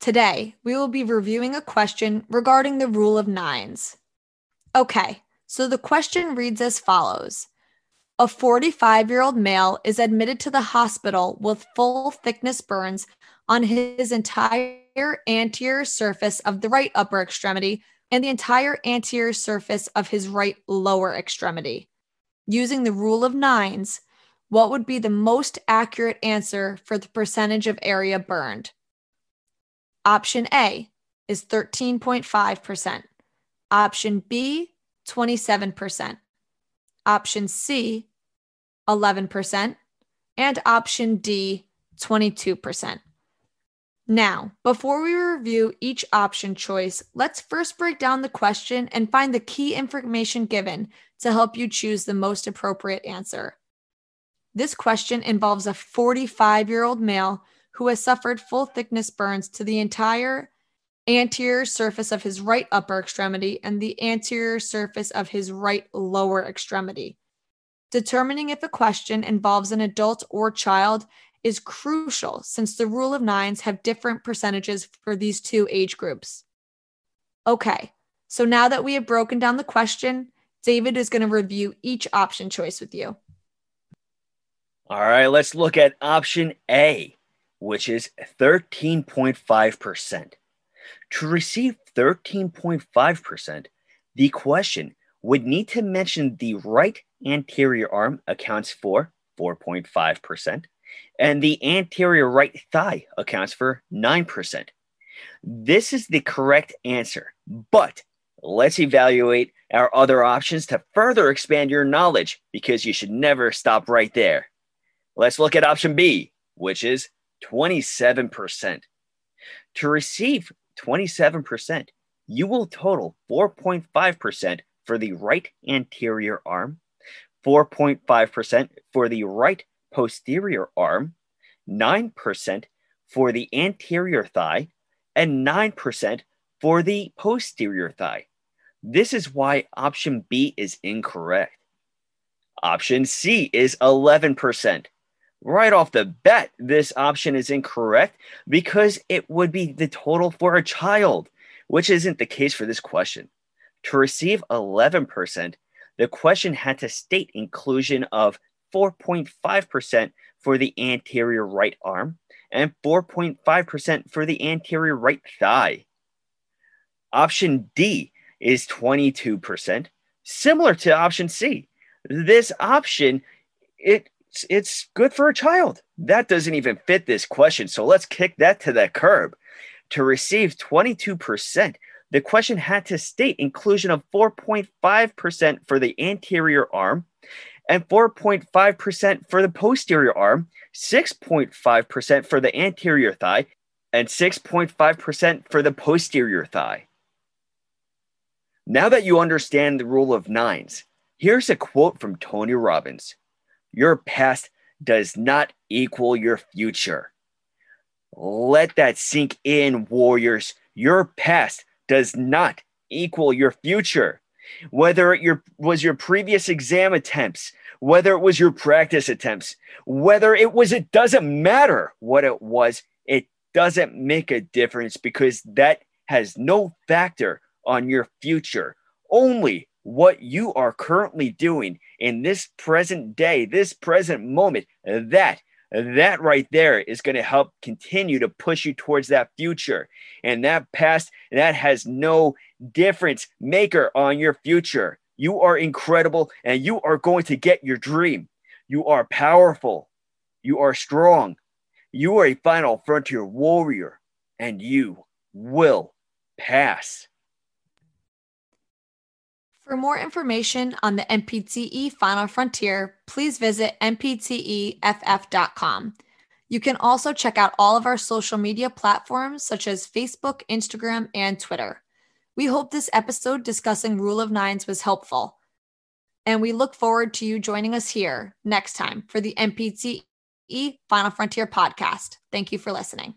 Today, we will be reviewing a question regarding the rule of nines. Okay, so the question reads as follows A 45 year old male is admitted to the hospital with full thickness burns on his entire anterior surface of the right upper extremity and the entire anterior surface of his right lower extremity. Using the rule of nines, what would be the most accurate answer for the percentage of area burned? Option A is 13.5%. Option B, 27%. Option C, 11%. And option D, 22%. Now, before we review each option choice, let's first break down the question and find the key information given to help you choose the most appropriate answer. This question involves a 45 year old male who has suffered full thickness burns to the entire anterior surface of his right upper extremity and the anterior surface of his right lower extremity. Determining if a question involves an adult or child is crucial since the rule of nines have different percentages for these two age groups. Okay, so now that we have broken down the question, David is going to review each option choice with you. All right, let's look at option A which is 13.5%. To receive 13.5%, the question would need to mention the right anterior arm accounts for 4.5%, and the anterior right thigh accounts for 9%. This is the correct answer, but let's evaluate our other options to further expand your knowledge because you should never stop right there. Let's look at option B, which is 27%. To receive 27%, you will total 4.5% for the right anterior arm, 4.5% for the right posterior arm, 9% for the anterior thigh, and 9% for the posterior thigh. This is why option B is incorrect. Option C is 11% right off the bat, this option is incorrect because it would be the total for a child, which isn't the case for this question. To receive 11%, the question had to state inclusion of 4.5% for the anterior right arm and 4.5% for the anterior right thigh. Option D is 22%, similar to option C. This option it it's, it's good for a child. That doesn't even fit this question. So let's kick that to the curb. To receive 22%, the question had to state inclusion of 4.5% for the anterior arm and 4.5% for the posterior arm, 6.5% for the anterior thigh, and 6.5% for the posterior thigh. Now that you understand the rule of nines, here's a quote from Tony Robbins your past does not equal your future. Let that sink in, warriors. Your past does not equal your future. Whether it your, was your previous exam attempts, whether it was your practice attempts, whether it was, it doesn't matter what it was. It doesn't make a difference because that has no factor on your future. Only what you are currently doing in this present day, this present moment, that that right there is going to help continue to push you towards that future. And that past, that has no difference maker on your future. You are incredible and you are going to get your dream. You are powerful. You are strong. You are a final frontier warrior and you will pass. For more information on the NPTE Final Frontier, please visit npteff.com. You can also check out all of our social media platforms such as Facebook, Instagram, and Twitter. We hope this episode discussing Rule of Nines was helpful. And we look forward to you joining us here next time for the NPTE Final Frontier podcast. Thank you for listening.